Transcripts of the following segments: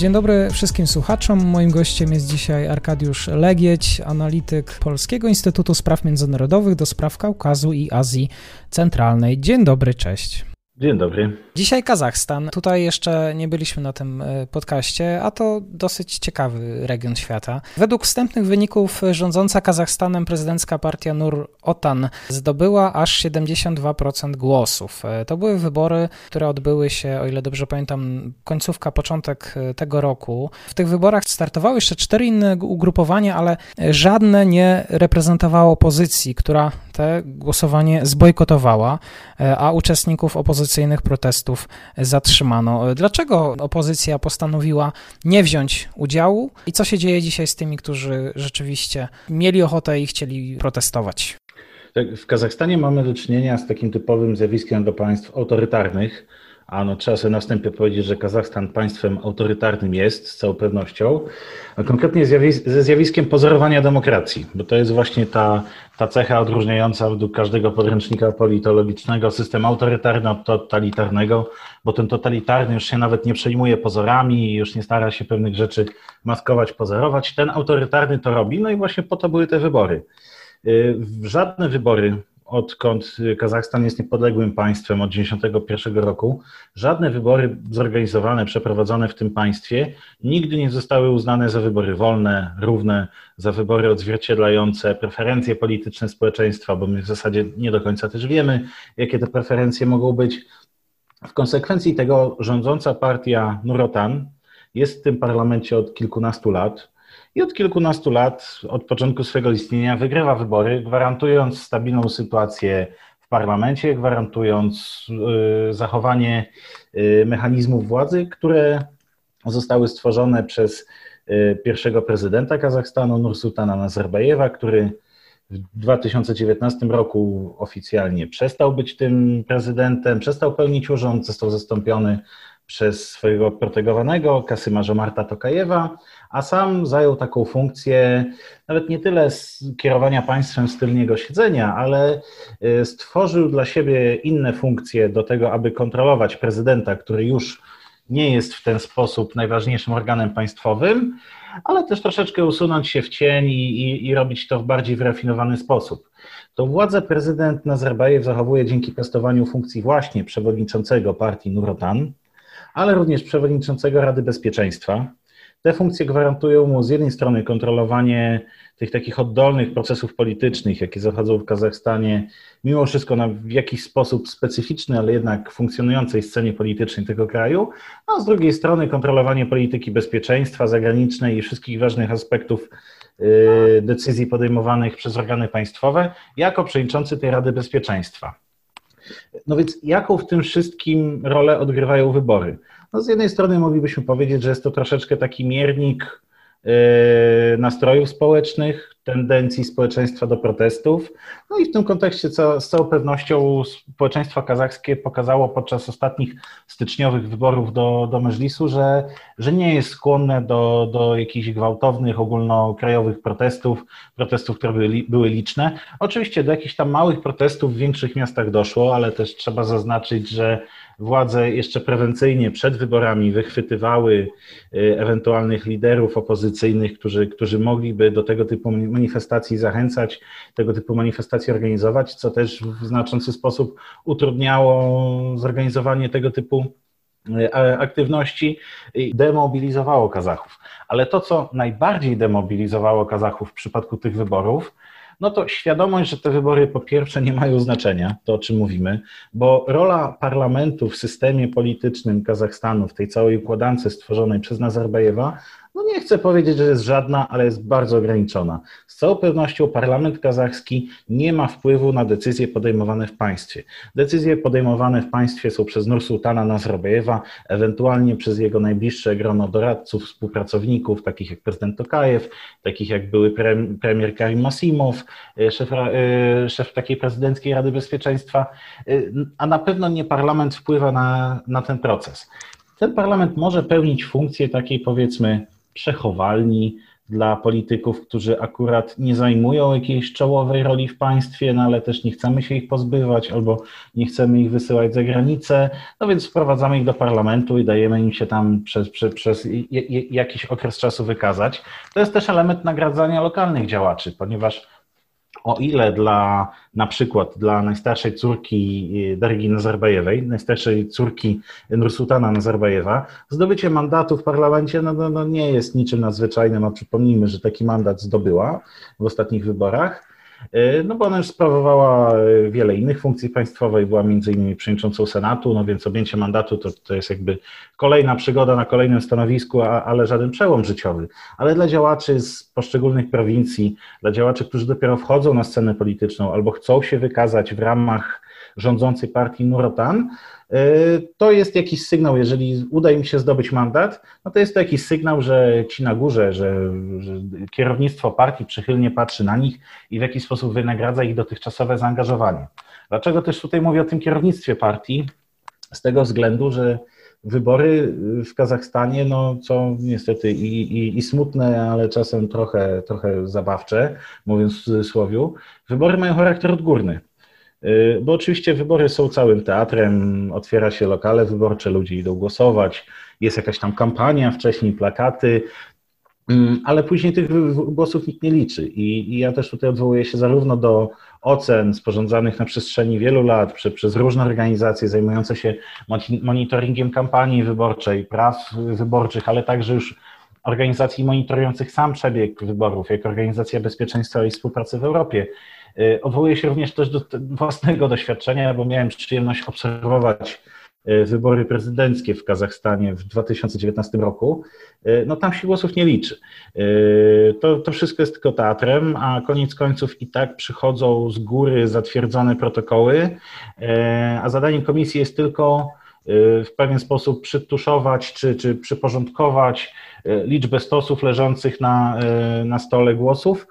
Dzień dobry wszystkim słuchaczom. Moim gościem jest dzisiaj Arkadiusz Legieć, analityk Polskiego Instytutu Spraw Międzynarodowych do spraw Kaukazu i Azji Centralnej. Dzień dobry, cześć. Dzień dobry. Dzisiaj Kazachstan. Tutaj jeszcze nie byliśmy na tym e, podcaście, a to dosyć ciekawy region świata. Według wstępnych wyników rządząca Kazachstanem prezydencka partia Nur Otan zdobyła aż 72% głosów. E, to były wybory, które odbyły się, o ile dobrze pamiętam, końcówka, początek e, tego roku. W tych wyborach startowały jeszcze cztery inne ugrupowania, ale żadne nie reprezentowało opozycji, która te głosowanie zbojkotowała, a uczestników opozycyjnych protestów zatrzymano. Dlaczego opozycja postanowiła nie wziąć udziału i co się dzieje dzisiaj z tymi, którzy rzeczywiście mieli ochotę i chcieli protestować? Tak, w Kazachstanie mamy do czynienia z takim typowym zjawiskiem do państw autorytarnych, a no, trzeba sobie na wstępie powiedzieć, że Kazachstan państwem autorytarnym jest z całą pewnością, a konkretnie ze zjawiskiem pozorowania demokracji, bo to jest właśnie ta, ta cecha odróżniająca według każdego podręcznika politologicznego system autorytarny od totalitarnego, bo ten totalitarny już się nawet nie przejmuje pozorami, już nie stara się pewnych rzeczy maskować, pozorować. Ten autorytarny to robi, no i właśnie po to były te wybory. Y, żadne wybory odkąd Kazachstan jest niepodległym państwem od 1991 roku, żadne wybory zorganizowane, przeprowadzone w tym państwie nigdy nie zostały uznane za wybory wolne, równe, za wybory odzwierciedlające preferencje polityczne społeczeństwa, bo my w zasadzie nie do końca też wiemy, jakie te preferencje mogą być. W konsekwencji tego rządząca partia Nurotan jest w tym parlamencie od kilkunastu lat i od kilkunastu lat, od początku swojego istnienia, wygrywa wybory, gwarantując stabilną sytuację w parlamencie, gwarantując y, zachowanie y, mechanizmów władzy, które zostały stworzone przez y, pierwszego prezydenta Kazachstanu, Nursultana Nazarbajewa, który w 2019 roku oficjalnie przestał być tym prezydentem, przestał pełnić urząd, został zastąpiony przez swojego protegowanego Kasyma Żomarta Tokajewa, a sam zajął taką funkcję nawet nie tyle kierowania państwem z siedzenia, ale y, stworzył dla siebie inne funkcje do tego, aby kontrolować prezydenta, który już nie jest w ten sposób najważniejszym organem państwowym, ale też troszeczkę usunąć się w cień i, i, i robić to w bardziej wyrafinowany sposób. To władzę prezydent Nazarbajew zachowuje dzięki piastowaniu funkcji właśnie przewodniczącego partii Nurotan, ale również przewodniczącego Rady Bezpieczeństwa. Te funkcje gwarantują mu z jednej strony kontrolowanie tych takich oddolnych procesów politycznych, jakie zachodzą w Kazachstanie, mimo wszystko na w jakiś sposób specyficzny, ale jednak funkcjonującej scenie politycznej tego kraju, a z drugiej strony kontrolowanie polityki bezpieczeństwa zagranicznej i wszystkich ważnych aspektów y, decyzji podejmowanych przez organy państwowe jako przewodniczący tej Rady Bezpieczeństwa. No więc jaką w tym wszystkim rolę odgrywają wybory? No z jednej strony moglibyśmy powiedzieć, że jest to troszeczkę taki miernik nastrojów społecznych, tendencji społeczeństwa do protestów. No i w tym kontekście co, z całą pewnością społeczeństwo kazachskie pokazało podczas ostatnich styczniowych wyborów do, do Mejlisu, że, że nie jest skłonne do, do jakichś gwałtownych, ogólnokrajowych protestów, protestów, które były, były liczne. Oczywiście do jakichś tam małych protestów w większych miastach doszło, ale też trzeba zaznaczyć, że władze jeszcze prewencyjnie przed wyborami wychwytywały y, ewentualnych liderów opozycyjnych, którzy, którzy mogliby do tego typu manifestacji zachęcać, tego typu manifestacji organizować, co też w znaczący sposób utrudniało zorganizowanie tego typu y, aktywności i demobilizowało Kazachów. Ale to, co najbardziej demobilizowało Kazachów w przypadku tych wyborów, no to świadomość, że te wybory po pierwsze nie mają znaczenia, to o czym mówimy, bo rola parlamentu w systemie politycznym Kazachstanu, w tej całej układance stworzonej przez Nazarbajewa, no nie chcę powiedzieć, że jest żadna, ale jest bardzo ograniczona. Z całą pewnością parlament kazachski nie ma wpływu na decyzje podejmowane w państwie. Decyzje podejmowane w państwie są przez Nursultana Nazarbayewa, ewentualnie przez jego najbliższe grono doradców, współpracowników, takich jak prezydent Tokajew, takich jak były premier Karim Masimow, e, szef, e, szef takiej prezydenckiej Rady Bezpieczeństwa, e, a na pewno nie parlament wpływa na, na ten proces. Ten parlament może pełnić funkcję takiej powiedzmy przechowalni dla polityków, którzy akurat nie zajmują jakiejś czołowej roli w państwie, no ale też nie chcemy się ich pozbywać albo nie chcemy ich wysyłać za granicę, no więc wprowadzamy ich do parlamentu i dajemy im się tam przez, przez, przez jakiś okres czasu wykazać. To jest też element nagradzania lokalnych działaczy, ponieważ o ile dla na przykład dla najstarszej córki y, Dargi Nazarbajewej, najstarszej córki Nursultana Nazarbajewa, zdobycie mandatu w parlamencie no, no, no nie jest niczym nadzwyczajnym, a przypomnijmy, że taki mandat zdobyła w ostatnich wyborach. E, no bo ona już sprawowała e, wiele innych funkcji państwowych, była między innymi przewodniczącą Senatu, no więc objęcie mandatu to, to jest jakby kolejna przygoda na kolejnym stanowisku, a, ale żaden przełom życiowy. Ale dla działaczy z poszczególnych prowincji, dla działaczy, którzy dopiero wchodzą na scenę polityczną albo chcą się wykazać w ramach rządzącej partii Nurotan, Y, to jest jakiś sygnał, jeżeli uda im się zdobyć mandat, no to jest to jakiś sygnał, że ci na górze, że, że kierownictwo partii przychylnie patrzy na nich i w jakiś sposób wynagradza ich dotychczasowe zaangażowanie. Dlaczego też tutaj mówię o tym kierownictwie partii? Z tego względu, że wybory w Kazachstanie, no co niestety i, i, i, smutne, ale czasem trochę, trochę zabawcze, mówiąc w cudzysłowie, wybory mają charakter odgórny. Y, bo oczywiście wybory są całym teatrem, otwiera się lokale wyborcze, ludzie idą głosować, jest jakaś tam kampania, wcześniej plakaty, mm, ale później tych głosów nikt nie liczy. I, I, ja też tutaj odwołuję się zarówno do ocen sporządzanych na przestrzeni wielu lat przez, przez różne organizacje zajmujące się monitoringiem kampanii wyborczej, praw wyborczych, ale także już organizacji monitorujących sam przebieg wyborów, jak Organizacja Bezpieczeństwa i Współpracy w Europie odwołuję się również też do własnego doświadczenia, bo miałem przyjemność obserwować y, wybory prezydenckie w Kazachstanie w 2019 roku. Y, no tam się głosów nie liczy. To, to wszystko jest tylko teatrem, a koniec końców i tak przychodzą z góry zatwierdzone protokoły, a zadaniem komisji jest tylko w pewien sposób przytuszować czy, czy przyporządkować E, liczbę stosów leżących na, e, na stole głosów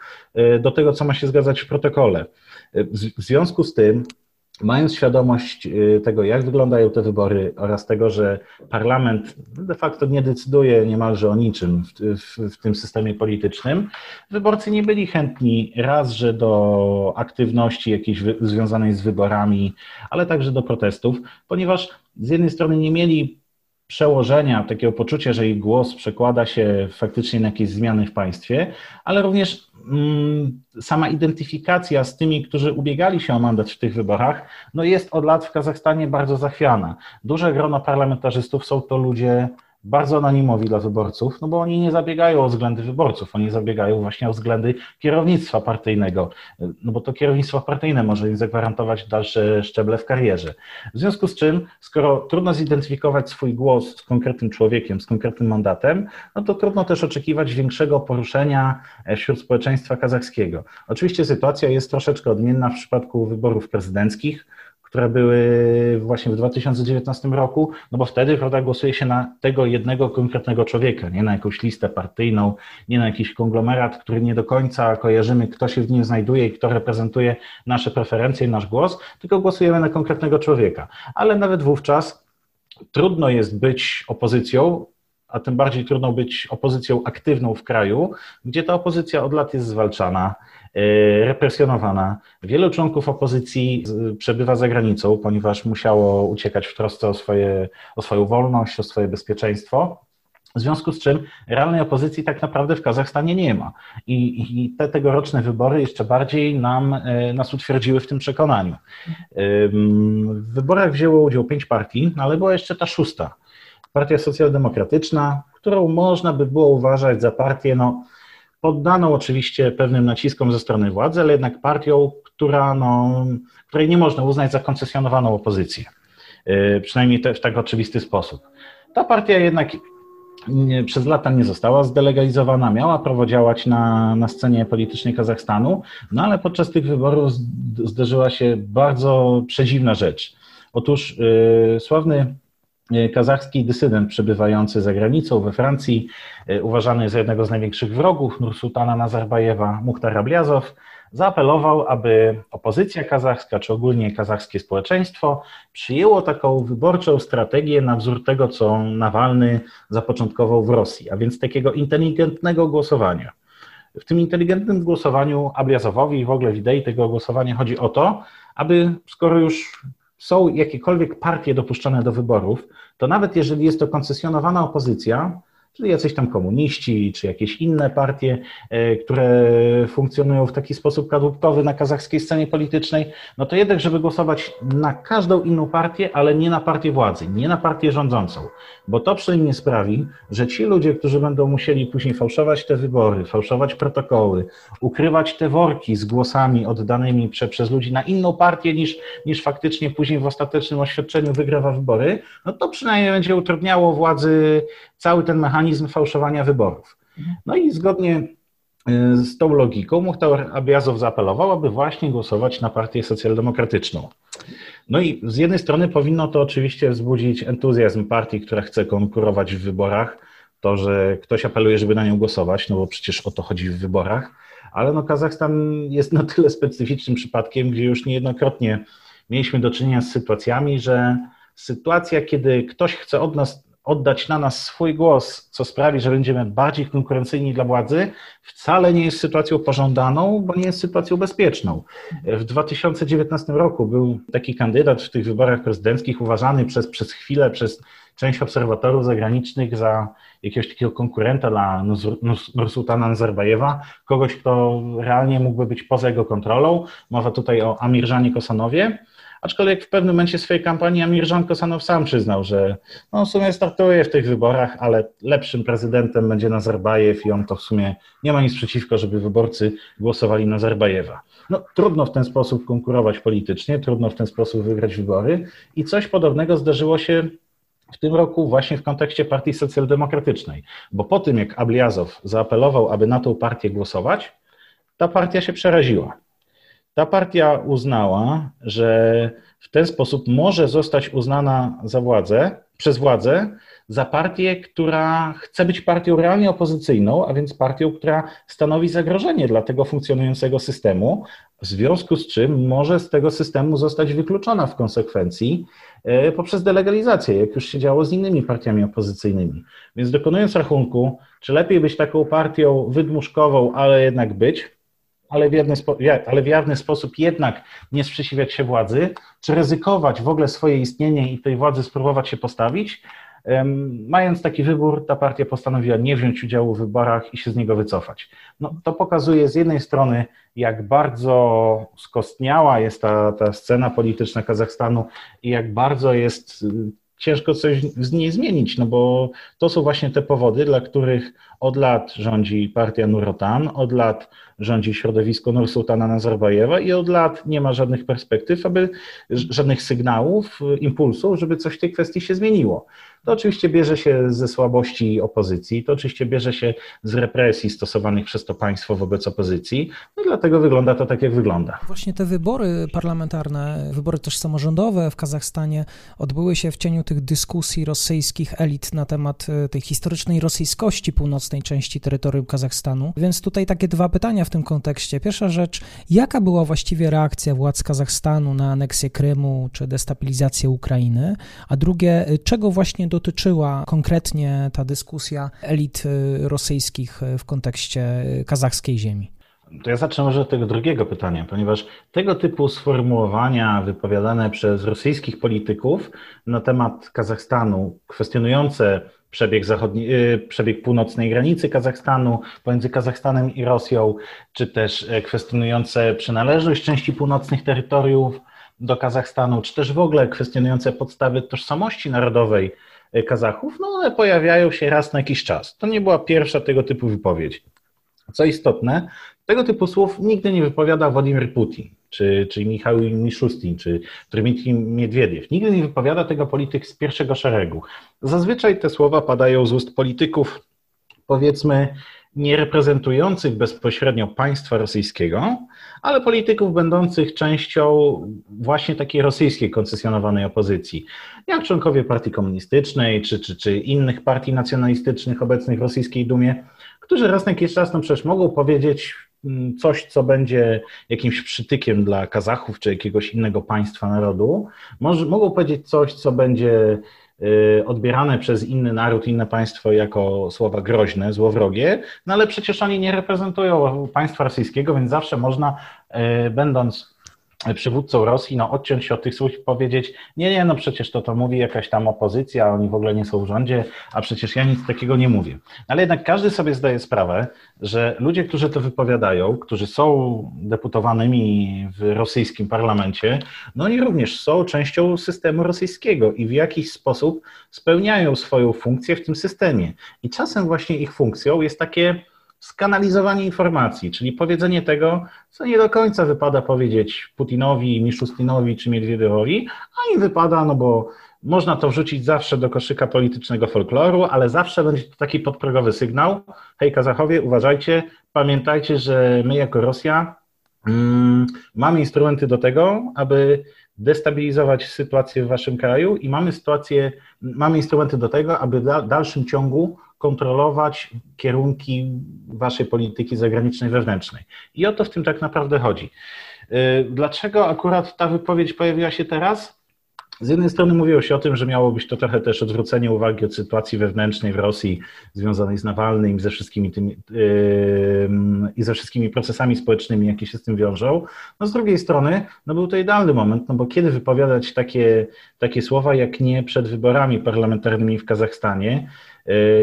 do tego, co ma się zgadzać w protokole. W związku z tym, mając świadomość tego, jak wyglądają te wybory oraz tego, że parlament de facto nie decyduje niemalże o niczym w, w, w, tym systemie politycznym, wyborcy nie byli chętni raz, że do aktywności jakiejś związanej z wyborami, ale także do protestów, ponieważ z jednej strony nie mieli przełożenia, takiego poczucia, że ich głos przekłada się faktycznie na jakieś zmiany w państwie, ale również mm, sama identyfikacja z tymi, którzy ubiegali się o mandat w tych wyborach, no jest od lat w Kazachstanie bardzo zachwiana. Duże grono parlamentarzystów są to ludzie bardzo anonimowi dla wyborców, no bo oni nie zabiegają o względy wyborców, oni zabiegają właśnie o względy kierownictwa partyjnego, no bo to kierownictwo partyjne może im zagwarantować dalsze szczeble w karierze. W związku z czym, skoro trudno zidentyfikować swój głos z konkretnym człowiekiem, z konkretnym mandatem, no to trudno też oczekiwać większego poruszenia e, wśród społeczeństwa kazachskiego. Oczywiście sytuacja jest troszeczkę odmienna w przypadku wyborów prezydenckich, które były właśnie w 2019 roku, no bo wtedy prawda, głosuje się na tego jednego konkretnego człowieka, nie na jakąś listę partyjną, nie na jakiś konglomerat, który nie do końca kojarzymy, kto się w nim znajduje i kto reprezentuje nasze preferencje i nasz głos, tylko głosujemy na konkretnego człowieka. Ale nawet wówczas trudno jest być opozycją, a tym bardziej trudno być opozycją aktywną w kraju, gdzie ta opozycja od lat jest zwalczana, represjonowana. Wielu członków opozycji przebywa za granicą, ponieważ musiało uciekać w trosce o, swoje, o swoją wolność, o swoje bezpieczeństwo. W związku z czym realnej opozycji tak naprawdę w Kazachstanie nie ma. I, i te tegoroczne wybory jeszcze bardziej nam, e, nas utwierdziły w tym przekonaniu. W wyborach wzięło udział pięć partii, no ale była jeszcze ta szósta Partia Socjaldemokratyczna, którą można by było uważać za partię, no, poddaną oczywiście pewnym naciskom ze strony władzy, ale jednak partią, która, no, której nie można uznać za koncesjonowaną opozycję. Yy, przynajmniej w tak oczywisty sposób. Ta partia jednak nie, przez lata nie została zdelegalizowana, miała prawo działać na, na scenie politycznej Kazachstanu, no ale podczas tych wyborów zdarzyła się bardzo przedziwna rzecz. Otóż yy, sławny kazachski dysydent przebywający za granicą we Francji, yy, uważany za jednego z największych wrogów Nursultana Nazarbajewa, Muhtar Abliazow, zaapelował, aby opozycja kazachska, czy ogólnie kazachskie społeczeństwo przyjęło taką wyborczą strategię na wzór tego, co Nawalny zapoczątkował w Rosji, a więc takiego inteligentnego głosowania. W tym inteligentnym głosowaniu Abliazowowi i w ogóle w idei tego głosowania chodzi o to, aby skoro już są jakiekolwiek partie dopuszczone do wyborów, to nawet jeżeli jest to koncesjonowana opozycja, czyli jacyś tam komuniści, czy jakieś inne partie, e, które funkcjonują w taki sposób kadłubkowy na kazachskiej scenie politycznej, no to jednak, żeby głosować na każdą inną partię, ale nie na partię władzy, nie na partię rządzącą, bo to przynajmniej sprawi, że ci ludzie, którzy będą musieli później fałszować te wybory, fałszować protokoły, ukrywać te worki z głosami oddanymi prze, przez ludzi na inną partię niż, niż faktycznie później w ostatecznym oświadczeniu wygrywa wybory, no to przynajmniej będzie utrudniało władzy cały ten mechanizm fałszowania wyborów. No i zgodnie y, z tą logiką Muhtar Abiazow zaapelował, aby właśnie głosować na partię socjaldemokratyczną. No i z jednej strony powinno to oczywiście wzbudzić entuzjazm partii, która chce konkurować w wyborach, to, że ktoś apeluje, żeby na nią głosować, no bo przecież o to chodzi w wyborach, ale no Kazachstan jest na tyle specyficznym przypadkiem, gdzie już niejednokrotnie mieliśmy do czynienia z sytuacjami, że sytuacja, kiedy ktoś chce od nas oddać na nas swój głos, co sprawi, że będziemy bardziej konkurencyjni dla władzy, wcale nie jest sytuacją pożądaną, bo nie jest sytuacją bezpieczną. W 2019 roku był taki kandydat w tych wyborach prezydenckich uważany przez, przez chwilę, przez część obserwatorów zagranicznych za jakiegoś takiego konkurenta dla Nursultana Nazarbajewa, kogoś, kto realnie mógłby być poza jego kontrolą. Mowa tutaj o Amirżanie Kosanowie. Aczkolwiek w pewnym momencie swojej kampanii Amirżan Kosanow sam przyznał, że no w sumie startuje w tych wyborach, ale lepszym prezydentem będzie Nazarbajew i on to w sumie nie ma nic przeciwko, żeby wyborcy głosowali na Nazarbajewa. No trudno w ten sposób konkurować politycznie, trudno w ten sposób wygrać wybory i coś podobnego zdarzyło się w tym roku właśnie w kontekście Partii Socjaldemokratycznej, bo po tym jak Abliazow zaapelował, aby na tą partię głosować, ta partia się przeraziła. Ta partia uznała, że w ten sposób może zostać uznana za władzę, przez władzę za partię, która chce być partią realnie opozycyjną, a więc partią, która stanowi zagrożenie dla tego funkcjonującego systemu, w związku z czym może z tego systemu zostać wykluczona w konsekwencji e, poprzez delegalizację, jak już się działo z innymi partiami opozycyjnymi. Więc dokonując rachunku, czy lepiej być taką partią wydmuszkową, ale jednak być, ale w, jawny ale w jawny sposób jednak nie sprzeciwiać się władzy, czy ryzykować w ogóle swoje istnienie i tej władzy spróbować się postawić. Mając taki wybór, ta partia postanowiła nie wziąć udziału w wyborach i się z niego wycofać. No, to pokazuje z jednej strony, jak bardzo skostniała jest ta, ta scena polityczna Kazachstanu i jak bardzo jest ciężko coś z niej zmienić, no bo to są właśnie te powody, dla których od lat rządzi partia Nurotan, od lat rządzi środowisko Nursultana Nazarbajewa i od lat nie ma żadnych perspektyw, aby żadnych sygnałów, impulsów, żeby coś w tej kwestii się zmieniło. To oczywiście bierze się ze słabości opozycji, to oczywiście bierze się z represji stosowanych przez to państwo wobec opozycji, no i dlatego wygląda to tak, jak wygląda. Właśnie te wybory parlamentarne, wybory też samorządowe w Kazachstanie odbyły się w cieniu tych dyskusji rosyjskich elit na temat e, tej historycznej rosyjskości północnej części terytorium Kazachstanu. Więc tutaj takie dwa pytania w tym kontekście. Pierwsza rzecz, jaka była właściwie reakcja władz Kazachstanu na aneksję Krymu czy destabilizację Ukrainy? A drugie, czego właśnie dotyczyła konkretnie ta dyskusja elit y, rosyjskich y, w kontekście y, kazachskiej ziemi? To ja zacznę może od tego drugiego pytania, ponieważ tego typu sformułowania wypowiadane przez rosyjskich polityków na temat Kazachstanu, kwestionujące przebieg, zachodni, przebieg północnej granicy Kazachstanu pomiędzy Kazachstanem i Rosją, czy też e, kwestionujące przynależność części północnych terytoriów do Kazachstanu, czy też w ogóle kwestionujące podstawy tożsamości narodowej Kazachów, no one pojawiają się raz na jakiś czas. To nie była pierwsza tego typu wypowiedź. Co istotne, tego typu słów nigdy nie wypowiada Władimir Putin. czy, czy Michał Miszustin, czy Dmitrij Miedwiediew. Nigdy nie wypowiada tego polityk z pierwszego szeregu. Zazwyczaj te słowa padają z ust polityków, powiedzmy, nie reprezentujących bezpośrednio państwa rosyjskiego, ale polityków będących częścią właśnie takiej rosyjskiej koncesjonowanej opozycji, jak członkowie partii komunistycznej czy, czy, czy innych partii nacjonalistycznych obecnych w rosyjskiej Dumie, którzy raz na jakiś czas no przecież mogą powiedzieć mm, coś, co będzie jakimś przytykiem dla Kazachów czy jakiegoś innego państwa, narodu. Może, mogą powiedzieć coś, co będzie odbierane przez inny naród, inne państwo jako słowa groźne, złowrogie, no ale przecież oni nie reprezentują państwa rosyjskiego, więc zawsze można, y, będąc przywódcą Rosji, no odciąć się od tych i powiedzieć, nie, nie, no przecież to to mówi jakaś tam opozycja, oni w ogóle nie są w rządzie, a przecież ja nic takiego nie mówię. Ale jednak każdy sobie zdaje sprawę, że ludzie, którzy to wypowiadają, którzy są deputowanymi w rosyjskim parlamencie, no oni również są częścią systemu rosyjskiego i w jakiś sposób spełniają swoją funkcję w tym systemie. I czasem właśnie ich funkcją jest takie skanalizowanie informacji, czyli powiedzenie tego, co nie do końca wypada powiedzieć Putinowi, Miszustinowi czy Miedwiediewowi, a im wypada, no bo można to wrzucić zawsze do koszyka politycznego folkloru, ale zawsze będzie to taki podprogowy sygnał. Hej Kazachowie, uważajcie, pamiętajcie, że my jako Rosja mm, mamy instrumenty do tego, aby destabilizować sytuację w waszym kraju i mamy sytuację, mamy instrumenty do tego, aby w dalszym ciągu kontrolować kierunki waszej polityki zagranicznej, wewnętrznej. I o to w tym tak naprawdę chodzi. Y, dlaczego akurat ta wypowiedź pojawiła się teraz? Z jednej strony mówiło się o tym, że miało być to trochę też odwrócenie uwagi od sytuacji wewnętrznej w Rosji związanej z Nawalnym i ze wszystkimi tymi yy, i ze wszystkimi procesami społecznymi, jakie się z tym wiążą. No z drugiej strony, no był to idealny moment, no bo kiedy wypowiadać takie, takie słowa, jak nie przed wyborami parlamentarnymi w Kazachstanie,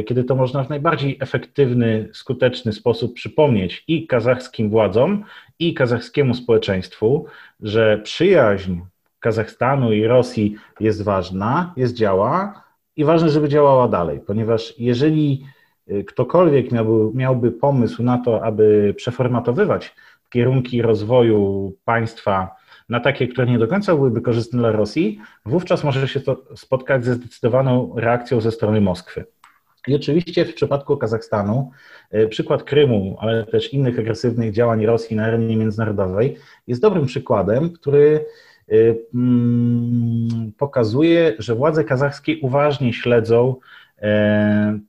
kiedy to można w najbardziej efektywny, skuteczny sposób przypomnieć i kazachskim władzom, i kazachskiemu społeczeństwu, że przyjaźń Kazachstanu i Rosji jest ważna, jest działa i ważne, żeby działała dalej, ponieważ jeżeli y, ktokolwiek miałby, miałby pomysł na to, aby przeformatowywać kierunki rozwoju państwa na takie, które nie do końca byłyby korzystne dla Rosji, wówczas może się to spotkać ze zdecydowaną reakcją ze strony Moskwy. I oczywiście w przypadku Kazachstanu y, przykład Krymu, ale też innych agresywnych działań Rosji na arenie międzynarodowej jest dobrym przykładem, który Y, mm, pokazuje, że władze kazachskie uważnie śledzą e,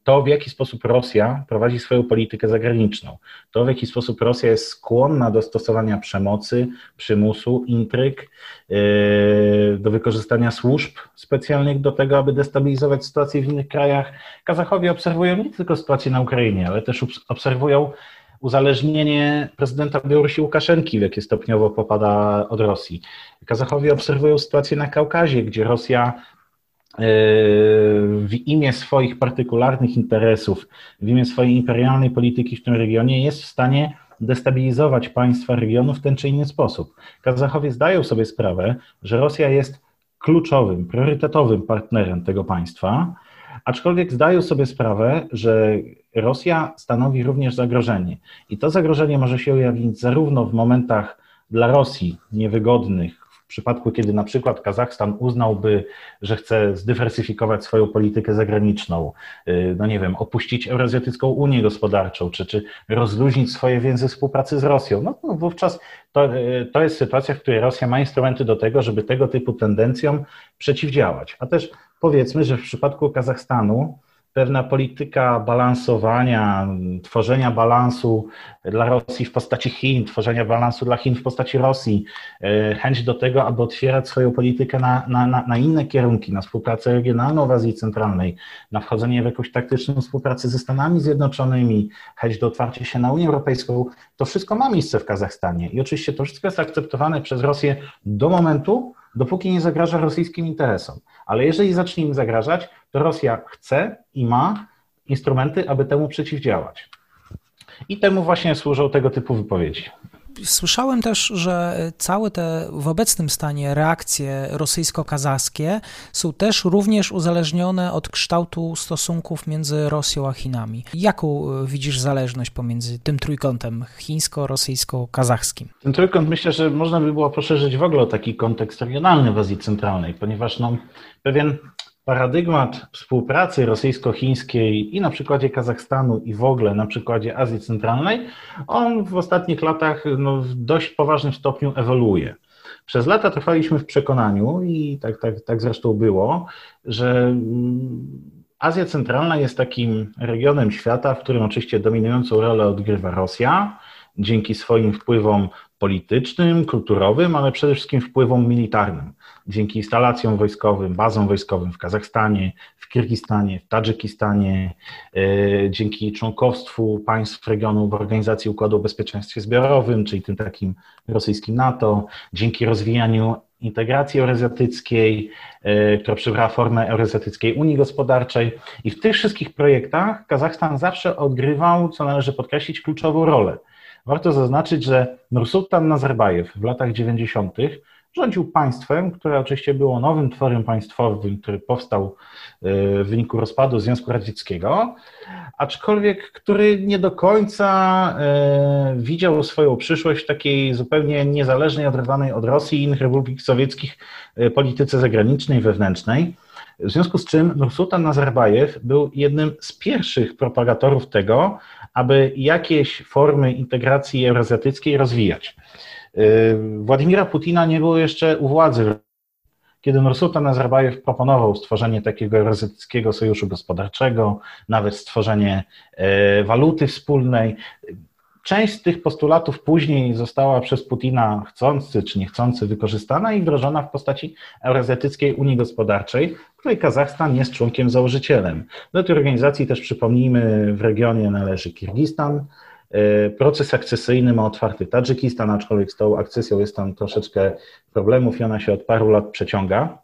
to, w jaki sposób Rosja prowadzi swoją politykę zagraniczną, to, w jaki sposób Rosja jest skłonna do stosowania przemocy, przymusu, intryg, e, do wykorzystania służb specjalnych do tego, aby destabilizować sytuację w innych krajach. Kazachowie obserwują nie tylko sytuację na Ukrainie, ale też obserwują uzależnienie prezydenta Białorusi Łukaszenki, w jakie stopniowo popada od Rosji. Kazachowie obserwują sytuację na Kaukazie, gdzie Rosja e, w imię swoich partykularnych interesów, w imię swojej imperialnej polityki w tym regionie jest w stanie destabilizować państwa regionu w ten czy inny sposób. Kazachowie zdają sobie sprawę, że Rosja jest kluczowym, priorytetowym partnerem tego państwa, aczkolwiek zdają sobie sprawę, że Rosja stanowi również zagrożenie. I to zagrożenie może się ujawnić zarówno w momentach dla Rosji niewygodnych, w przypadku, kiedy na przykład Kazachstan uznałby, że chce zdywersyfikować swoją politykę zagraniczną, y, no nie wiem, opuścić Eurazjatycką Unię Gospodarczą, czy, czy rozluźnić swoje więzy współpracy z Rosją, no, no wówczas to, y, to jest sytuacja, w której Rosja ma instrumenty do tego, żeby tego typu tendencjom przeciwdziałać. A też powiedzmy, że w przypadku Kazachstanu pewna polityka balansowania, tworzenia balansu dla Rosji w postaci Chin, tworzenia balansu dla Chin w postaci Rosji, e, chęć do tego, aby otwierać swoją politykę na, na, na inne kierunki, na współpracę regionalną w Azji Centralnej, na wchodzenie w jakąś taktyczną współpracę ze Stanami Zjednoczonymi, chęć do otwarcia się na Unię Europejską, to wszystko ma miejsce w Kazachstanie i oczywiście to wszystko jest akceptowane przez Rosję do momentu, dopóki nie zagraża rosyjskim interesom. Ale jeżeli zacznie im zagrażać, to Rosja chce i ma instrumenty, aby temu przeciwdziałać. I temu właśnie służą tego typu wypowiedzi. Słyszałem też, że całe te w obecnym stanie reakcje rosyjsko-kazachskie są też również uzależnione od kształtu stosunków między Rosją a Chinami. Jaką e, widzisz zależność pomiędzy tym trójkątem chińsko-rosyjsko-kazachskim? Ten trójkąt myślę, że można by było poszerzyć w ogóle o taki kontekst regionalny w Azji Centralnej, ponieważ no, pewien paradygmat współpracy rosyjsko-chińskiej i na przykładzie Kazachstanu i w ogóle na przykładzie Azji Centralnej, on w ostatnich latach no, w dość poważnym stopniu ewoluuje. Przez lata trwaliśmy w przekonaniu, i tak, tak, tak zresztą było, że mm, Azja Centralna jest takim regionem świata, w którym oczywiście dominującą rolę odgrywa Rosja, dzięki swoim wpływom politycznym, kulturowym, ale przede wszystkim wpływom militarnym. Dzięki instalacjom wojskowym, bazom wojskowym w Kazachstanie, w Kirgistanie, w Tadżykistanie, e, dzięki członkostwu państw regionu w Organizacji Układu o Bezpieczeństwie Zbiorowym, czyli tym takim rosyjskim NATO, dzięki rozwijaniu integracji euroazjatyckiej, e, która przybrała formę Euroazjatyckiej Unii Gospodarczej. I w tych wszystkich projektach Kazachstan zawsze odgrywał, co należy podkreślić, kluczową rolę. Warto zaznaczyć, że Nursultan Nazarbajew w latach 90. rządził państwem, które oczywiście było nowym tworem państwowym, który powstał e, w wyniku rozpadu Związku Radzieckiego, aczkolwiek który nie do końca e, widział swoją przyszłość w takiej zupełnie niezależnej, oderwanej od Rosji i innych republik sowieckich e, polityce zagranicznej, wewnętrznej. W związku z czym Nursultan Nazarbajew był jednym z pierwszych propagatorów tego, aby jakieś formy integracji euroazjatyckiej rozwijać. Y, Władimira Putina nie było jeszcze u władzy, kiedy Nursultan Nazarbajew proponował stworzenie takiego euroazjatyckiego sojuszu gospodarczego, nawet stworzenie y, waluty wspólnej. Część z tych postulatów później została przez Putina chcący czy niechcący wykorzystana i wdrożona w postaci Eurazjatyckiej Unii Gospodarczej, której Kazachstan jest członkiem założycielem. Do tej organizacji też przypomnijmy, w regionie należy Kirgistan. E, proces akcesyjny ma otwarty Tadżykistan, aczkolwiek z tą akcesją jest tam troszeczkę problemów i ona się od paru lat przeciąga.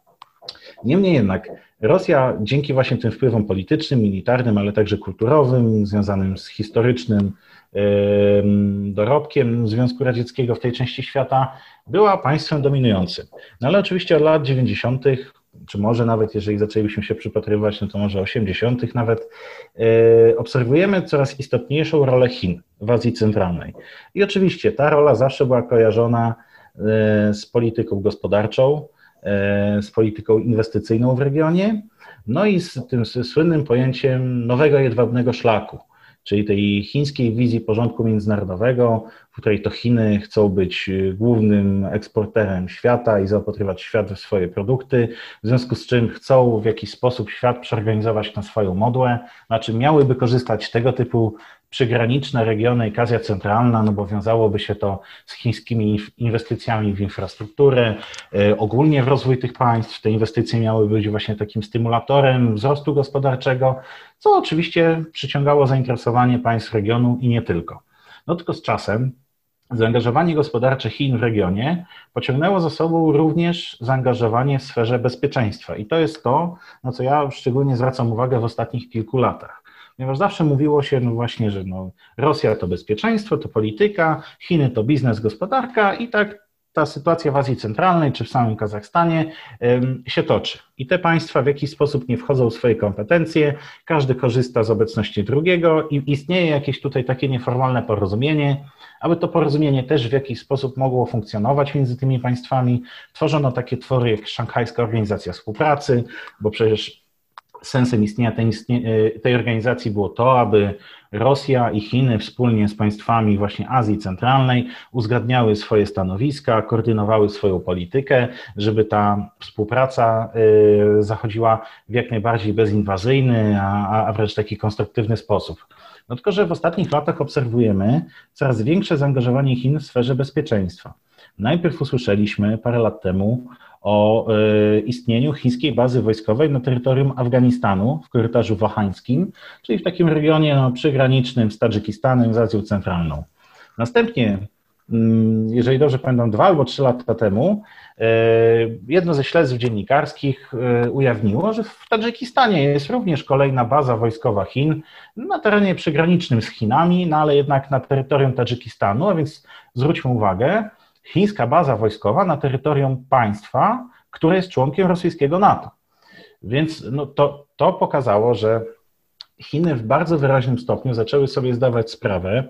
Niemniej jednak Rosja dzięki właśnie tym wpływom politycznym, militarnym, ale także kulturowym, związanym z historycznym dorobkiem Związku Radzieckiego w tej części świata, była państwem dominującym. No ale oczywiście od lat 90., czy może nawet jeżeli zaczęlibyśmy się przypatrywać, no to może 80. nawet, e, obserwujemy coraz istotniejszą rolę Chin w Azji Centralnej. I oczywiście ta rola zawsze była kojarzona e, z polityką gospodarczą, e, z polityką inwestycyjną w regionie, no i z tym słynnym pojęciem nowego jedwabnego szlaku czyli tej chińskiej wizji porządku międzynarodowego, w której to Chiny chcą być y, głównym eksporterem świata i zaopatrywać świat w swoje produkty, w związku z czym chcą w jakiś sposób świat przeorganizować na swoją modłę, znaczy miałyby korzystać z tego typu przygraniczne regiony i Azja Centralna, no bo wiązałoby się to z chińskimi inwestycjami w infrastrukturę, y, ogólnie w rozwój tych państw. Te inwestycje miały być właśnie takim stymulatorem wzrostu gospodarczego, co oczywiście przyciągało zainteresowanie państw regionu i nie tylko. No tylko z czasem zaangażowanie gospodarcze Chin w regionie pociągnęło za sobą również zaangażowanie w sferze bezpieczeństwa. I to jest to, na co ja szczególnie zwracam uwagę w ostatnich kilku latach ponieważ zawsze mówiło się no właśnie, że no Rosja to bezpieczeństwo, to polityka, Chiny to biznes, gospodarka i tak ta sytuacja w Azji Centralnej czy w samym Kazachstanie się toczy. I te państwa w jakiś sposób nie wchodzą w swoje kompetencje, każdy korzysta z obecności drugiego i istnieje jakieś tutaj takie nieformalne porozumienie. Aby to porozumienie też w jakiś sposób mogło funkcjonować między tymi państwami, tworzono takie twory jak Szanghajska Organizacja Współpracy, bo przecież sensem istnienia tej, e, tej organizacji było to, aby Rosja i Chiny wspólnie z państwami właśnie Azji Centralnej uzgadniały swoje stanowiska, koordynowały swoją politykę, żeby ta współpraca e, zachodziła w jak najbardziej bezinwazyjny, a, a wręcz taki konstruktywny sposób. No tylko, że w ostatnich latach obserwujemy coraz większe zaangażowanie Chin w sferze bezpieczeństwa. Najpierw usłyszeliśmy parę lat temu o e, istnieniu chińskiej bazy wojskowej na terytorium Afganistanu w korytarzu wahańskim, czyli w takim regionie no, przygranicznym z Tadżykistanem, z Azją Centralną. Następnie mm, jeżeli dobrze pamiętam, dwa albo trzy lata temu, e, jedno ze śledztw dziennikarskich e, ujawniło, że w Tadżykistanie jest również kolejna baza wojskowa Chin na terenie przygranicznym z Chinami, no ale jednak na terytorium Tadżykistanu, a więc zwróćmy uwagę, chińska baza wojskowa na terytorium państwa, które jest członkiem rosyjskiego NATO. Więc no to, to pokazało, że Chiny w bardzo wyraźnym stopniu zaczęły sobie zdawać sprawę,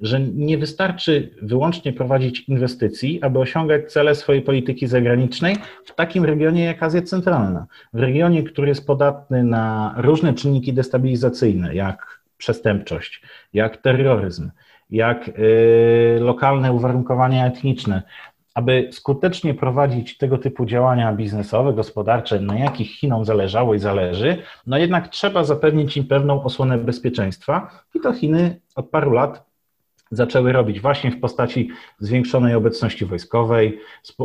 że nie wystarczy wyłącznie prowadzić inwestycji, aby osiągać cele swojej polityki zagranicznej w takim regionie jak Azja Centralna. W regionie, który jest podatny na różne czynniki destabilizacyjne, jak przestępczość, jak terroryzm, jak y, lokalne uwarunkowania etniczne, aby skutecznie prowadzić tego typu działania biznesowe, gospodarcze, na jakich Chinom zależało i zależy, no jednak trzeba zapewnić im pewną osłonę bezpieczeństwa. I to Chiny od paru lat zaczęły robić właśnie w postaci zwiększonej obecności wojskowej,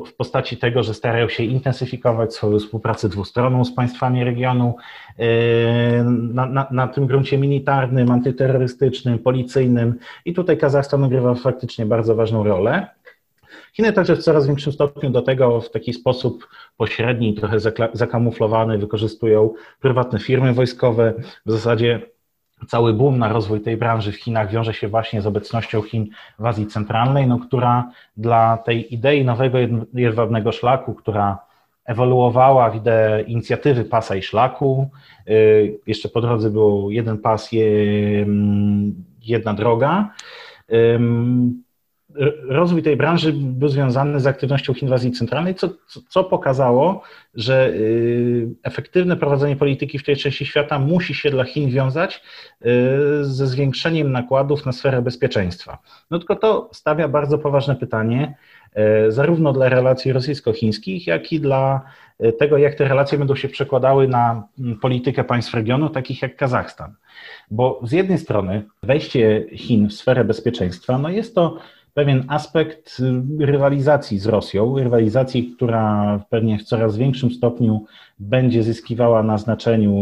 w postaci tego, że starają się intensyfikować swoją współpracę dwustronną z państwami regionu yy, na, na, na, tym gruncie militarnym, antyterrorystycznym, policyjnym i tutaj Kazachstan odgrywa faktycznie bardzo ważną rolę. Chiny także w coraz większym stopniu do tego w taki sposób pośredni, trochę zakamuflowany wykorzystują prywatne firmy wojskowe. W zasadzie cały boom na rozwój tej branży w Chinach wiąże się właśnie z obecnością Chin w Azji Centralnej, no, która dla tej idei nowego jedwabnego szlaku, która ewoluowała w ideę inicjatywy pasa i szlaku. Y, jeszcze po drodze był jeden pas, jedna droga rozwój tej branży był związany z aktywnością Chin w Azji Centralnej, co, co pokazało, że y, efektywne prowadzenie polityki w tej części świata musi się dla Chin wiązać y, ze zwiększeniem nakładów na sferę bezpieczeństwa. No tylko to stawia bardzo poważne pytanie, y, zarówno dla relacji rosyjsko-chińskich, jak i dla tego, jak te relacje będą się przekładały na mm, politykę państw regionu, takich jak Kazachstan. Bo z jednej strony wejście Chin w sferę bezpieczeństwa, no jest to pewien aspekt y, rywalizacji z Rosją, rywalizacji, która pewnie w coraz większym stopniu będzie zyskiwała na znaczeniu,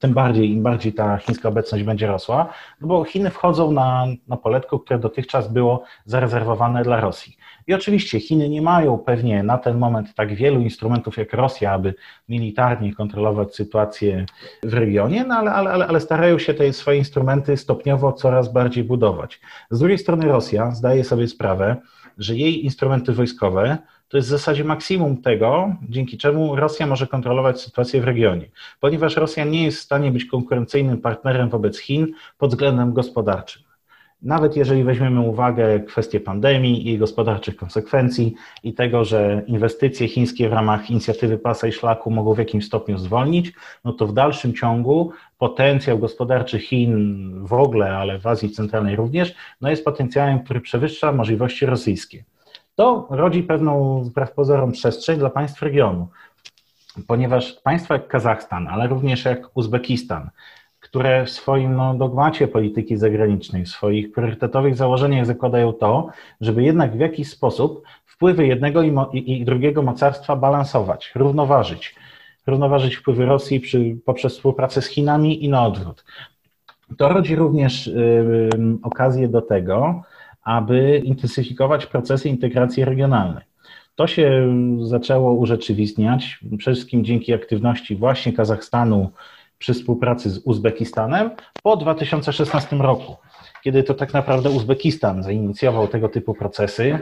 tym bardziej im bardziej ta chińska obecność będzie rosła, no bo Chiny wchodzą na, na poletko, które dotychczas było zarezerwowane dla Rosji. I oczywiście Chiny nie mają pewnie na ten moment tak wielu instrumentów jak Rosja, aby militarnie kontrolować sytuację w regionie, no ale, ale, ale starają się te swoje instrumenty stopniowo coraz bardziej budować. Z drugiej strony Rosja zdaje sobie sprawę, że jej instrumenty wojskowe to jest w zasadzie maksimum tego, dzięki czemu Rosja może kontrolować sytuację w regionie, ponieważ Rosja nie jest w stanie być konkurencyjnym partnerem wobec Chin pod względem gospodarczym. Nawet jeżeli weźmiemy uwagę kwestię pandemii i gospodarczych konsekwencji i tego, że inwestycje chińskie w ramach inicjatywy pasa i szlaku mogą w jakimś stopniu zwolnić, no to w dalszym ciągu potencjał gospodarczy Chin w ogóle, ale w Azji Centralnej również, no jest potencjałem, który przewyższa możliwości rosyjskie. To rodzi pewną, wbrew pozorom, przestrzeń dla państw regionu, ponieważ państwa jak Kazachstan, ale również jak Uzbekistan, które w swoim no, dogmacie polityki zagranicznej, w swoich priorytetowych założeniach zakładają to, żeby jednak w jakiś sposób wpływy jednego i, i, i drugiego mocarstwa balansować, równoważyć. Równoważyć wpływy Rosji przy, poprzez współpracę z Chinami i na odwrót. To rodzi również y, okazję do tego, aby intensyfikować procesy integracji regionalnej. To się zaczęło urzeczywistniać, przede wszystkim dzięki aktywności właśnie Kazachstanu przy współpracy z Uzbekistanem po 2016 roku, kiedy to tak naprawdę Uzbekistan zainicjował tego typu procesy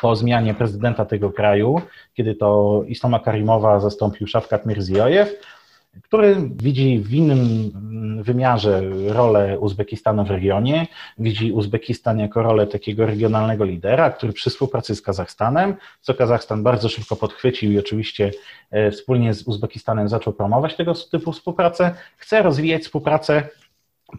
po zmianie prezydenta tego kraju, kiedy to Islama Karimowa zastąpił Szafkat Mirziojew, który widzi w innym wymiarze rolę Uzbekistanu w regionie, widzi Uzbekistan jako rolę takiego regionalnego lidera, który przy współpracy z Kazachstanem, co Kazachstan bardzo szybko podchwycił i oczywiście e, wspólnie z Uzbekistanem zaczął promować tego typu współpracę, chce rozwijać współpracę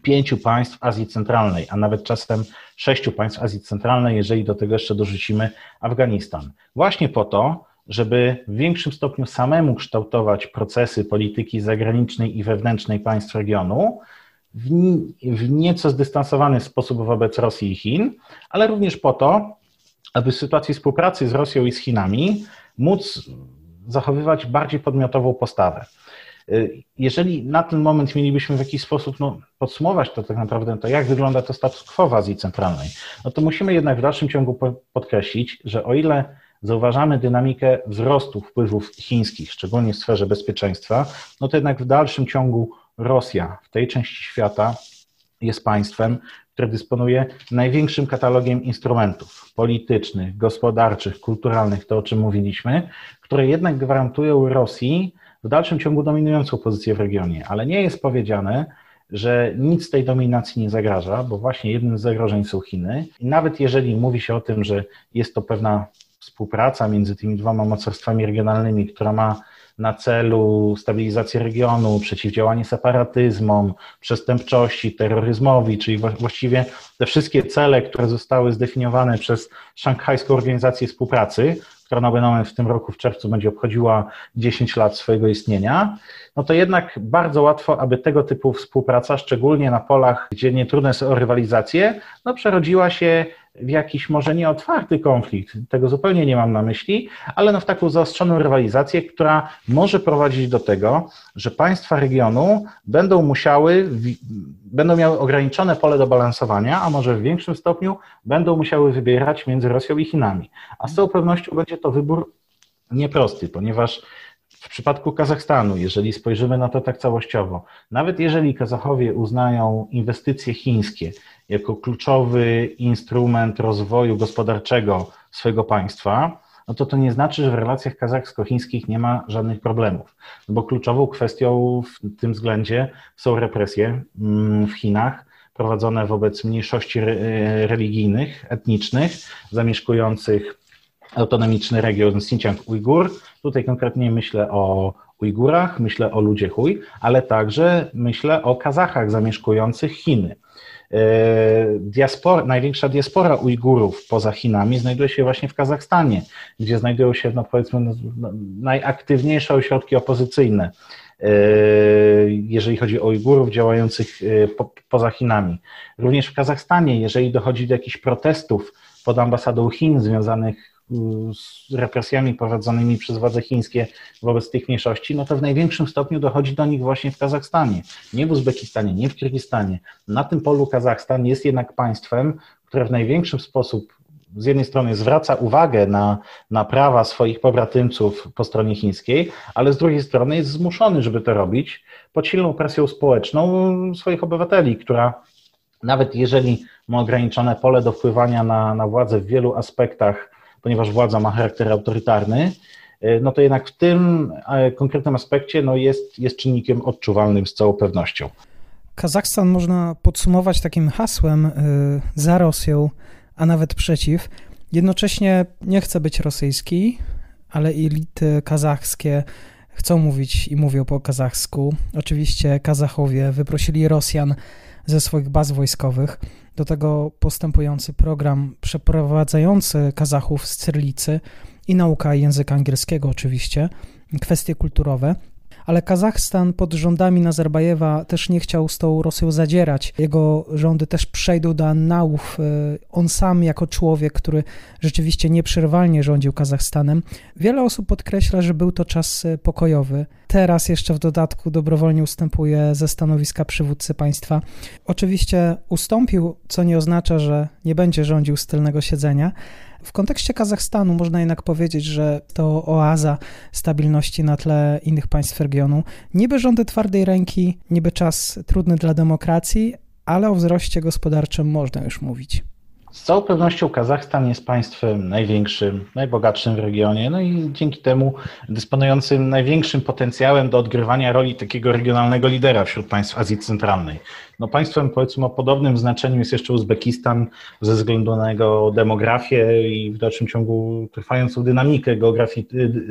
pięciu państw Azji Centralnej, a nawet czasem sześciu państw Azji Centralnej, jeżeli do tego jeszcze dorzucimy Afganistan. Właśnie po to, żeby w większym stopniu samemu kształtować procesy polityki zagranicznej i wewnętrznej państw regionu w, w nieco zdystansowany sposób wobec Rosji i Chin, ale również po to, aby w sytuacji współpracy z Rosją i z Chinami móc zachowywać bardziej podmiotową postawę. Y, jeżeli na ten moment mielibyśmy w jakiś sposób no, podsumować to tak naprawdę, to jak wygląda to status quo w Azji Centralnej, no to musimy jednak w dalszym ciągu podkreślić, że o ile zauważamy dynamikę wzrostu wpływów chińskich, szczególnie w sferze bezpieczeństwa, no to jednak w dalszym ciągu Rosja w tej części świata jest państwem, które dysponuje największym katalogiem instrumentów politycznych, gospodarczych, kulturalnych, to o czym mówiliśmy, które jednak gwarantują Rosji w dalszym ciągu dominującą pozycję w regionie, ale nie jest powiedziane, że nic tej dominacji nie zagraża, bo właśnie jednym z zagrożeń są Chiny. I nawet jeżeli mówi się o tym, że jest to pewna współpraca między tymi dwoma mocarstwami regionalnymi, która ma na celu stabilizację regionu, przeciwdziałanie separatyzmom, przestępczości, terroryzmowi, czyli właściwie te wszystkie cele, które zostały zdefiniowane przez Szanghajską Organizację Współpracy, która nomen w tym roku w czerwcu będzie obchodziła 10 lat swojego istnienia, no to jednak bardzo łatwo, aby tego typu współpraca, szczególnie na polach, gdzie nie trudne są o rywalizację, no przerodziła się jakiś może nie otwarty konflikt, tego zupełnie nie mam na myśli, ale no w taką zaostrzoną rywalizację, która może prowadzić do tego, że państwa regionu będą musiały, będą miały ograniczone pole do balansowania, a może w większym stopniu będą musiały wybierać między Rosją i Chinami. A z całą pewnością będzie to wybór nieprosty, ponieważ w przypadku Kazachstanu, jeżeli spojrzymy na to tak całościowo, nawet jeżeli Kazachowie uznają inwestycje chińskie jako kluczowy instrument rozwoju gospodarczego swojego państwa, no to to nie znaczy, że w relacjach kazachsko-chińskich nie ma żadnych problemów, bo kluczową kwestią w tym względzie są represje mm, w Chinach prowadzone wobec mniejszości religijnych, etnicznych, zamieszkujących autonomiczny region Xinjiang Ujgur. Tutaj konkretnie myślę o Ujgurach, myślę o ludzie Huj, ale także myślę o Kazachach zamieszkujących Chiny. E, diaspora, największa diaspora Ujgurów poza Chinami znajduje się właśnie w Kazachstanie, gdzie znajdują się, no powiedzmy, no, no najaktywniejsze ośrodki opozycyjne, e, jeżeli chodzi o Ujgurów działających e, po, poza Chinami. Również w Kazachstanie, jeżeli dochodzi do jakichś protestów pod ambasadą Chin związanych z represjami prowadzonymi przez władze chińskie wobec tych mniejszości, no to w największym stopniu dochodzi do nich właśnie w Kazachstanie, nie w Uzbekistanie, nie w Kirgistanie. Na tym polu Kazachstan jest jednak państwem, które w największym sposób z jednej strony zwraca uwagę na, na prawa swoich pobratymców po stronie chińskiej, ale z drugiej strony jest zmuszony, żeby to robić pod silną presją społeczną swoich obywateli, która nawet jeżeli ma ograniczone pole do wpływania na, na władzę w wielu aspektach ponieważ władza ma charakter autorytarny, e, no to jednak w tym e, konkretnym aspekcie no jest, jest czynnikiem odczuwalnym z całą pewnością. Kazachstan można podsumować takim hasłem e, za Rosją, a nawet przeciw. Jednocześnie nie chce być rosyjski, ale elity kazachskie chcą mówić i mówią po kazachsku. Oczywiście Kazachowie wyprosili Rosjan ze swoich baz wojskowych. Do tego postępujący program przeprowadzający Kazachów z Cyrlicy i nauka języka angielskiego oczywiście, kwestie kulturowe ale Kazachstan pod rządami Nazarbajewa też nie chciał z tą Rosją zadzierać. Jego rządy też przejdą do annałów. E, on sam jako człowiek, który rzeczywiście nieprzerwalnie rządził Kazachstanem. Wiele osób podkreśla, że był to czas e, pokojowy. Teraz jeszcze w dodatku dobrowolnie ustępuje ze stanowiska przywódcy państwa. Oczywiście ustąpił, co nie oznacza, że nie będzie rządził z tylnego siedzenia, w kontekście Kazachstanu można jednak powiedzieć, że to oaza stabilności na tle innych państw regionu. Niby rządy twardej ręki, niby czas trudny dla demokracji, ale o wzroście gospodarczym można już mówić. Z całą pewnością Kazachstan jest państwem największym, najbogatszym w regionie, no i dzięki temu dysponującym największym potencjałem do odgrywania roli takiego regionalnego lidera wśród państw Azji Centralnej. No państwem powiedzmy o podobnym znaczeniu jest jeszcze Uzbekistan ze względu na jego demografię i w dalszym ciągu trwającą dynamikę, geografi-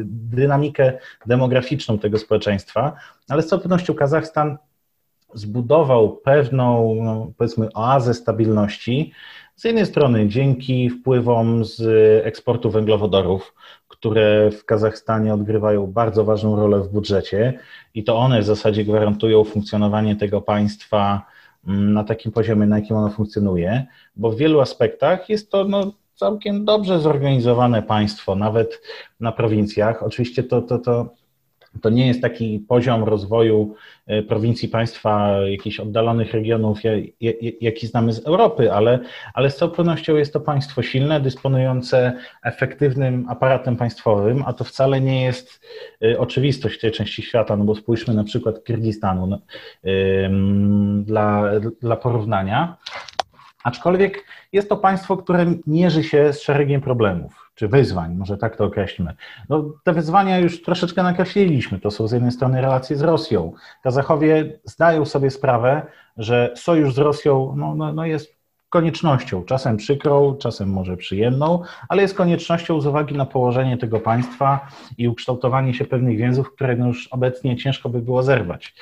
dynamikę demograficzną tego społeczeństwa, ale z całą pewnością Kazachstan zbudował pewną, no, powiedzmy, oazę stabilności, z jednej strony dzięki wpływom z eksportu węglowodorów, które w Kazachstanie odgrywają bardzo ważną rolę w budżecie i to one w zasadzie gwarantują funkcjonowanie tego państwa mm, na takim poziomie, na jakim ono funkcjonuje, bo w wielu aspektach jest to no, całkiem dobrze zorganizowane państwo, nawet na prowincjach. Oczywiście to, to, to to nie jest taki poziom rozwoju e, prowincji państwa, jakichś oddalonych regionów, jaki znamy z Europy, ale, ale z całą pewnością jest to państwo silne, dysponujące efektywnym aparatem państwowym, a to wcale nie jest e, oczywistość w tej części świata, no bo spójrzmy na przykład Kirgistanu no, dla, dla porównania. Aczkolwiek jest to państwo, które mierzy się z szeregiem problemów czy wyzwań, może tak to określmy. No, te wyzwania już troszeczkę nakreśliliśmy. To są z jednej strony relacje z Rosją. Kazachowie zdają sobie sprawę, że sojusz z Rosją no, no, no jest koniecznością, czasem przykrą, czasem może przyjemną, ale jest koniecznością z uwagi na położenie tego państwa i ukształtowanie się pewnych więzów, które już obecnie ciężko by było zerwać.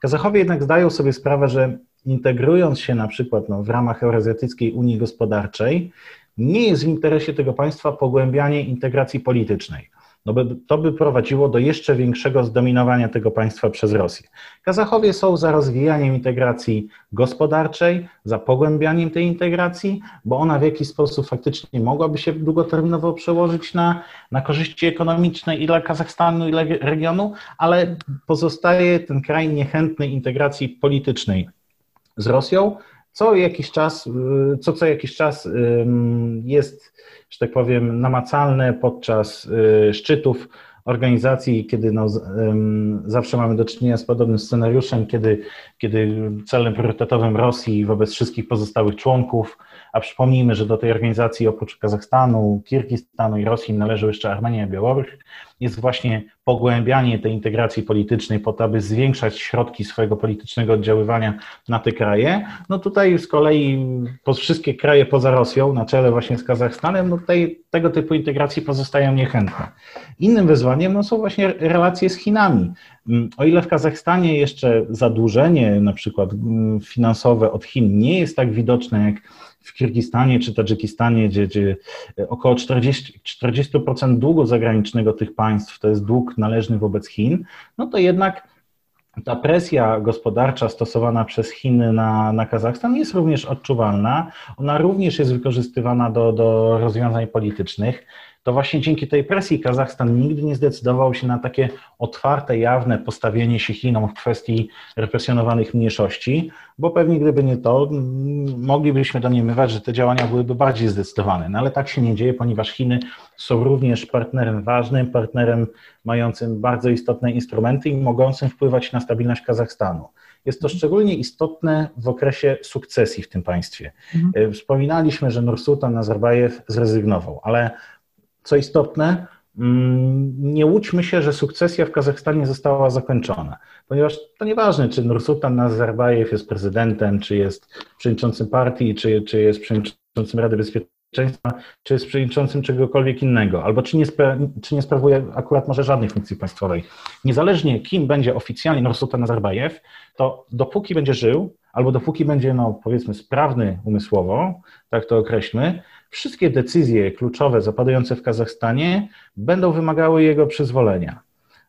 Kazachowie jednak zdają sobie sprawę, że integrując się na przykład no, w ramach Eurazjatyckiej Unii Gospodarczej, nie jest w interesie tego państwa pogłębianie integracji politycznej. No by, to by prowadziło do jeszcze większego zdominowania tego państwa przez Rosję. Kazachowie są za rozwijaniem integracji gospodarczej, za pogłębianiem tej integracji, bo ona w jakiś sposób faktycznie mogłaby się długoterminowo przełożyć na, na korzyści ekonomiczne i dla Kazachstanu, i dla regionu, ale pozostaje ten kraj niechętny integracji politycznej z Rosją, co jakiś czas, y, co co jakiś czas jest, że tak powiem, namacalne podczas y, szczytów organizacji, kiedy no, zawsze mamy do czynienia z podobnym scenariuszem, kiedy, kiedy celem priorytetowym Rosji wobec wszystkich pozostałych członków, a przypomnijmy, że do tej organizacji oprócz Kazachstanu, Kirgistanu i Rosji należą jeszcze Armenia i Białoruś, jest właśnie pogłębianie tej integracji politycznej po to, aby zwiększać środki swojego politycznego oddziaływania na te kraje. No tutaj z kolei po wszystkie kraje poza Rosją, na czele właśnie z Kazachstanem, no tej, tego typu integracji pozostają niechętne. Innym wyzwaniem no, są właśnie relacje z Chinami. Mm, o ile w Kazachstanie jeszcze zadłużenie na przykład mm, finansowe od Chin nie jest tak widoczne jak w Kirgistanie czy Tadżykistanie, gdzie, gdzie około 40%, 40 długu zagranicznego tych państw to jest dług należny wobec Chin, no to jednak ta presja gospodarcza stosowana przez Chiny na, na Kazachstan jest również odczuwalna. Ona również jest wykorzystywana do, do rozwiązań politycznych to właśnie dzięki tej presji Kazachstan nigdy nie zdecydował się na takie otwarte, jawne postawienie się Chinom w kwestii represjonowanych mniejszości, bo pewnie gdyby nie to, moglibyśmy domniemywać, że te działania byłyby bardziej zdecydowane. No ale tak się nie dzieje, ponieważ Chiny są również partnerem ważnym, partnerem mającym bardzo istotne instrumenty i mogącym wpływać na stabilność Kazachstanu. Jest to szczególnie istotne w okresie sukcesji w tym państwie. Mhm. Wspominaliśmy, że Nursultan Nazarbajew zrezygnował, ale co istotne, mm, nie łudźmy się, że sukcesja w Kazachstanie została zakończona, ponieważ to nieważne, czy Nursultan Nazarbajew jest prezydentem, czy jest przewodniczącym partii, czy, czy jest przewodniczącym Rady Bezpieczeństwa, czy jest przewodniczącym czegokolwiek innego, albo czy nie, czy nie sprawuje akurat może żadnej funkcji państwowej. Niezależnie kim będzie oficjalnie Nursultan Nazarbajew, to dopóki będzie żył, albo dopóki będzie, no powiedzmy, sprawny umysłowo, tak to określmy, wszystkie decyzje kluczowe zapadające w Kazachstanie będą wymagały jego przyzwolenia.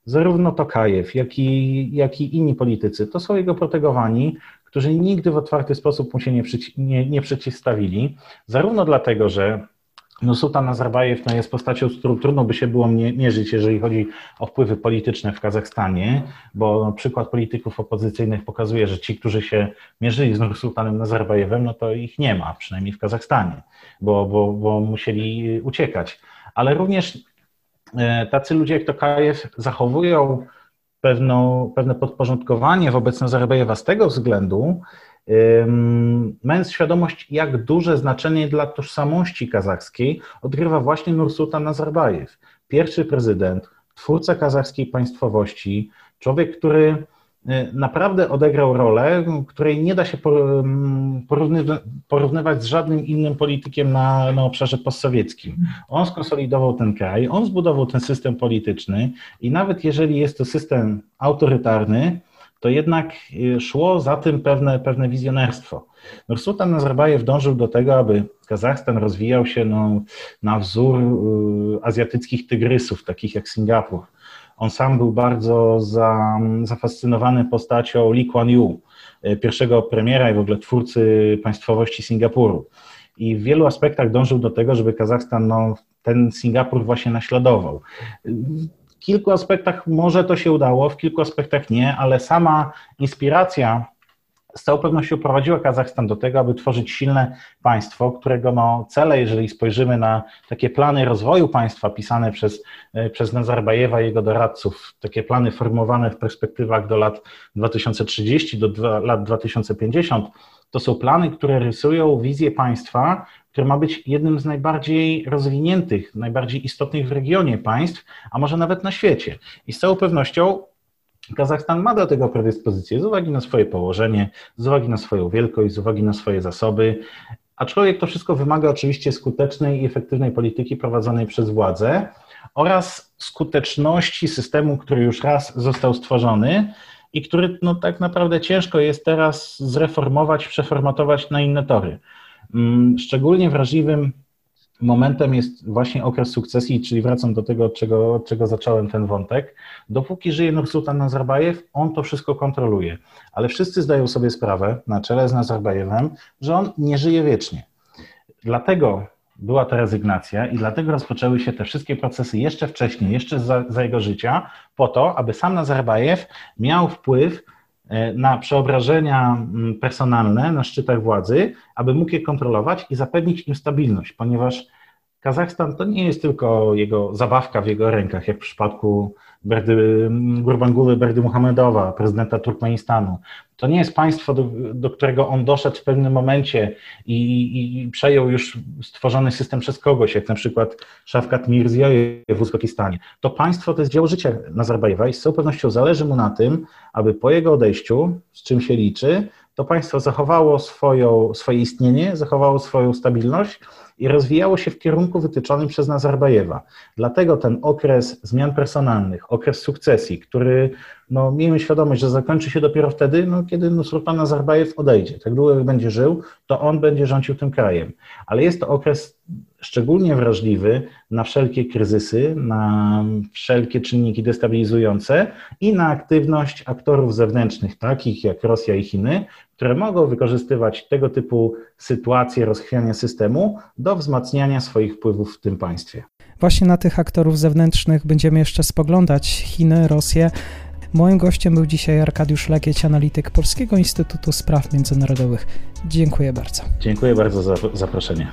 Zarówno Tokajew, jak i, jak i inni politycy to są jego protegowani, którzy nigdy w otwarty sposób mu się nie, nie, nie przeciwstawili, zarówno dlatego, że no, Sultan Nazarbajew no, jest postacią, z którą trudno by się było mierzyć, jeżeli chodzi o wpływy polityczne w Kazachstanie, bo no, przykład polityków opozycyjnych pokazuje, że ci, którzy się mierzyli z Nursultanem Nazarbajewem, no to ich nie ma, przynajmniej w Kazachstanie, bo, bo, bo musieli uciekać. Ale również e, tacy ludzie jak Tokajew zachowują pewną, pewne podporządkowanie wobec Nazarbajewa z tego względu, mając świadomość, jak duże znaczenie dla tożsamości kazachskiej odgrywa właśnie Nursultan Nazarbajew, pierwszy prezydent, twórca kazachskiej państwowości, człowiek, który y, naprawdę odegrał rolę, której nie da się porównywać z żadnym innym politykiem na, na obszarze postsowieckim. On skonsolidował ten kraj, on zbudował ten system polityczny i nawet jeżeli jest to system autorytarny, to jednak y, szło za tym pewne, pewne wizjonerstwo. Nursultan Nazarbajew dążył do tego, aby Kazachstan rozwijał się no, na wzór y, azjatyckich tygrysów, takich jak Singapur. On sam był bardzo za, zafascynowany postacią Lee Kuan Yew, y, pierwszego premiera i w ogóle twórcy państwowości Singapuru. I w wielu aspektach dążył do tego, żeby Kazachstan no, ten Singapur właśnie naśladował kilku aspektach może to się udało, w kilku aspektach nie, ale sama inspiracja z całą pewnością prowadziła Kazachstan do tego, aby tworzyć silne państwo, którego no, cele, jeżeli spojrzymy na takie plany rozwoju państwa pisane przez, e, przez Nazarbajewa i jego doradców, takie plany formowane w perspektywach do lat 2030, do dwa, lat 2050, to są plany, które rysują wizję państwa, które ma być jednym z najbardziej rozwiniętych, najbardziej istotnych w regionie państw, a może nawet na świecie. I z całą pewnością Kazachstan ma do tego predyspozycję z uwagi na swoje położenie, z uwagi na swoją wielkość, z uwagi na swoje zasoby. Aczkolwiek to wszystko wymaga oczywiście skutecznej i efektywnej polityki prowadzonej przez władzę oraz skuteczności systemu, który już raz został stworzony i który no, tak naprawdę ciężko jest teraz zreformować, przeformatować na inne tory. Mm, szczególnie wrażliwym momentem jest właśnie okres sukcesji, czyli wracam do tego, czego, czego zacząłem ten wątek. Dopóki żyje Nursultan Nazarbajew, on to wszystko kontroluje, ale wszyscy zdają sobie sprawę, na czele z Nazarbajewem, że on nie żyje wiecznie. Dlatego była ta rezygnacja i dlatego rozpoczęły się te wszystkie procesy jeszcze wcześniej, jeszcze za, za jego życia, po to, aby sam Nazarbajew miał wpływ na przeobrażenia mm, personalne na szczytach władzy, aby mógł je kontrolować i zapewnić im stabilność, ponieważ Kazachstan to nie jest tylko jego zabawka w jego rękach, jak w przypadku Berdy, Gurbanguły Berdy Muhammedowa, prezydenta Turkmenistanu. To nie jest państwo, do, do którego on doszedł w pewnym momencie i, i, przejął już stworzony system przez kogoś, jak na przykład Szafkat Mirziyoyev w Uzbekistanie. To państwo to jest dzieło życia Nazarbajewa i z całą pewnością zależy mu na tym, aby po jego odejściu, z czym się liczy, to państwo zachowało swoją, swoje istnienie, zachowało swoją stabilność i rozwijało się w kierunku wytyczonym przez Nazarbajewa. Dlatego ten okres zmian personalnych, okres sukcesji, który, no, miejmy świadomość, że zakończy się dopiero wtedy, no, kiedy Nursultan Nazarbajew odejdzie. Tak długo jak będzie żył, to on będzie rządził tym krajem. Ale jest to okres szczególnie wrażliwy na wszelkie kryzysy, na wszelkie czynniki destabilizujące i na aktywność aktorów zewnętrznych, takich jak Rosja i Chiny, które mogą wykorzystywać tego typu sytuacje rozchwiania systemu do wzmacniania swoich wpływów w tym państwie. Właśnie na tych aktorów zewnętrznych będziemy jeszcze spoglądać Chiny, Rosję. Moim gościem był dzisiaj Arkadiusz Lekieć, analityk Polskiego Instytutu Spraw Międzynarodowych. Dziękuję bardzo. Dziękuję bardzo za zaproszenie.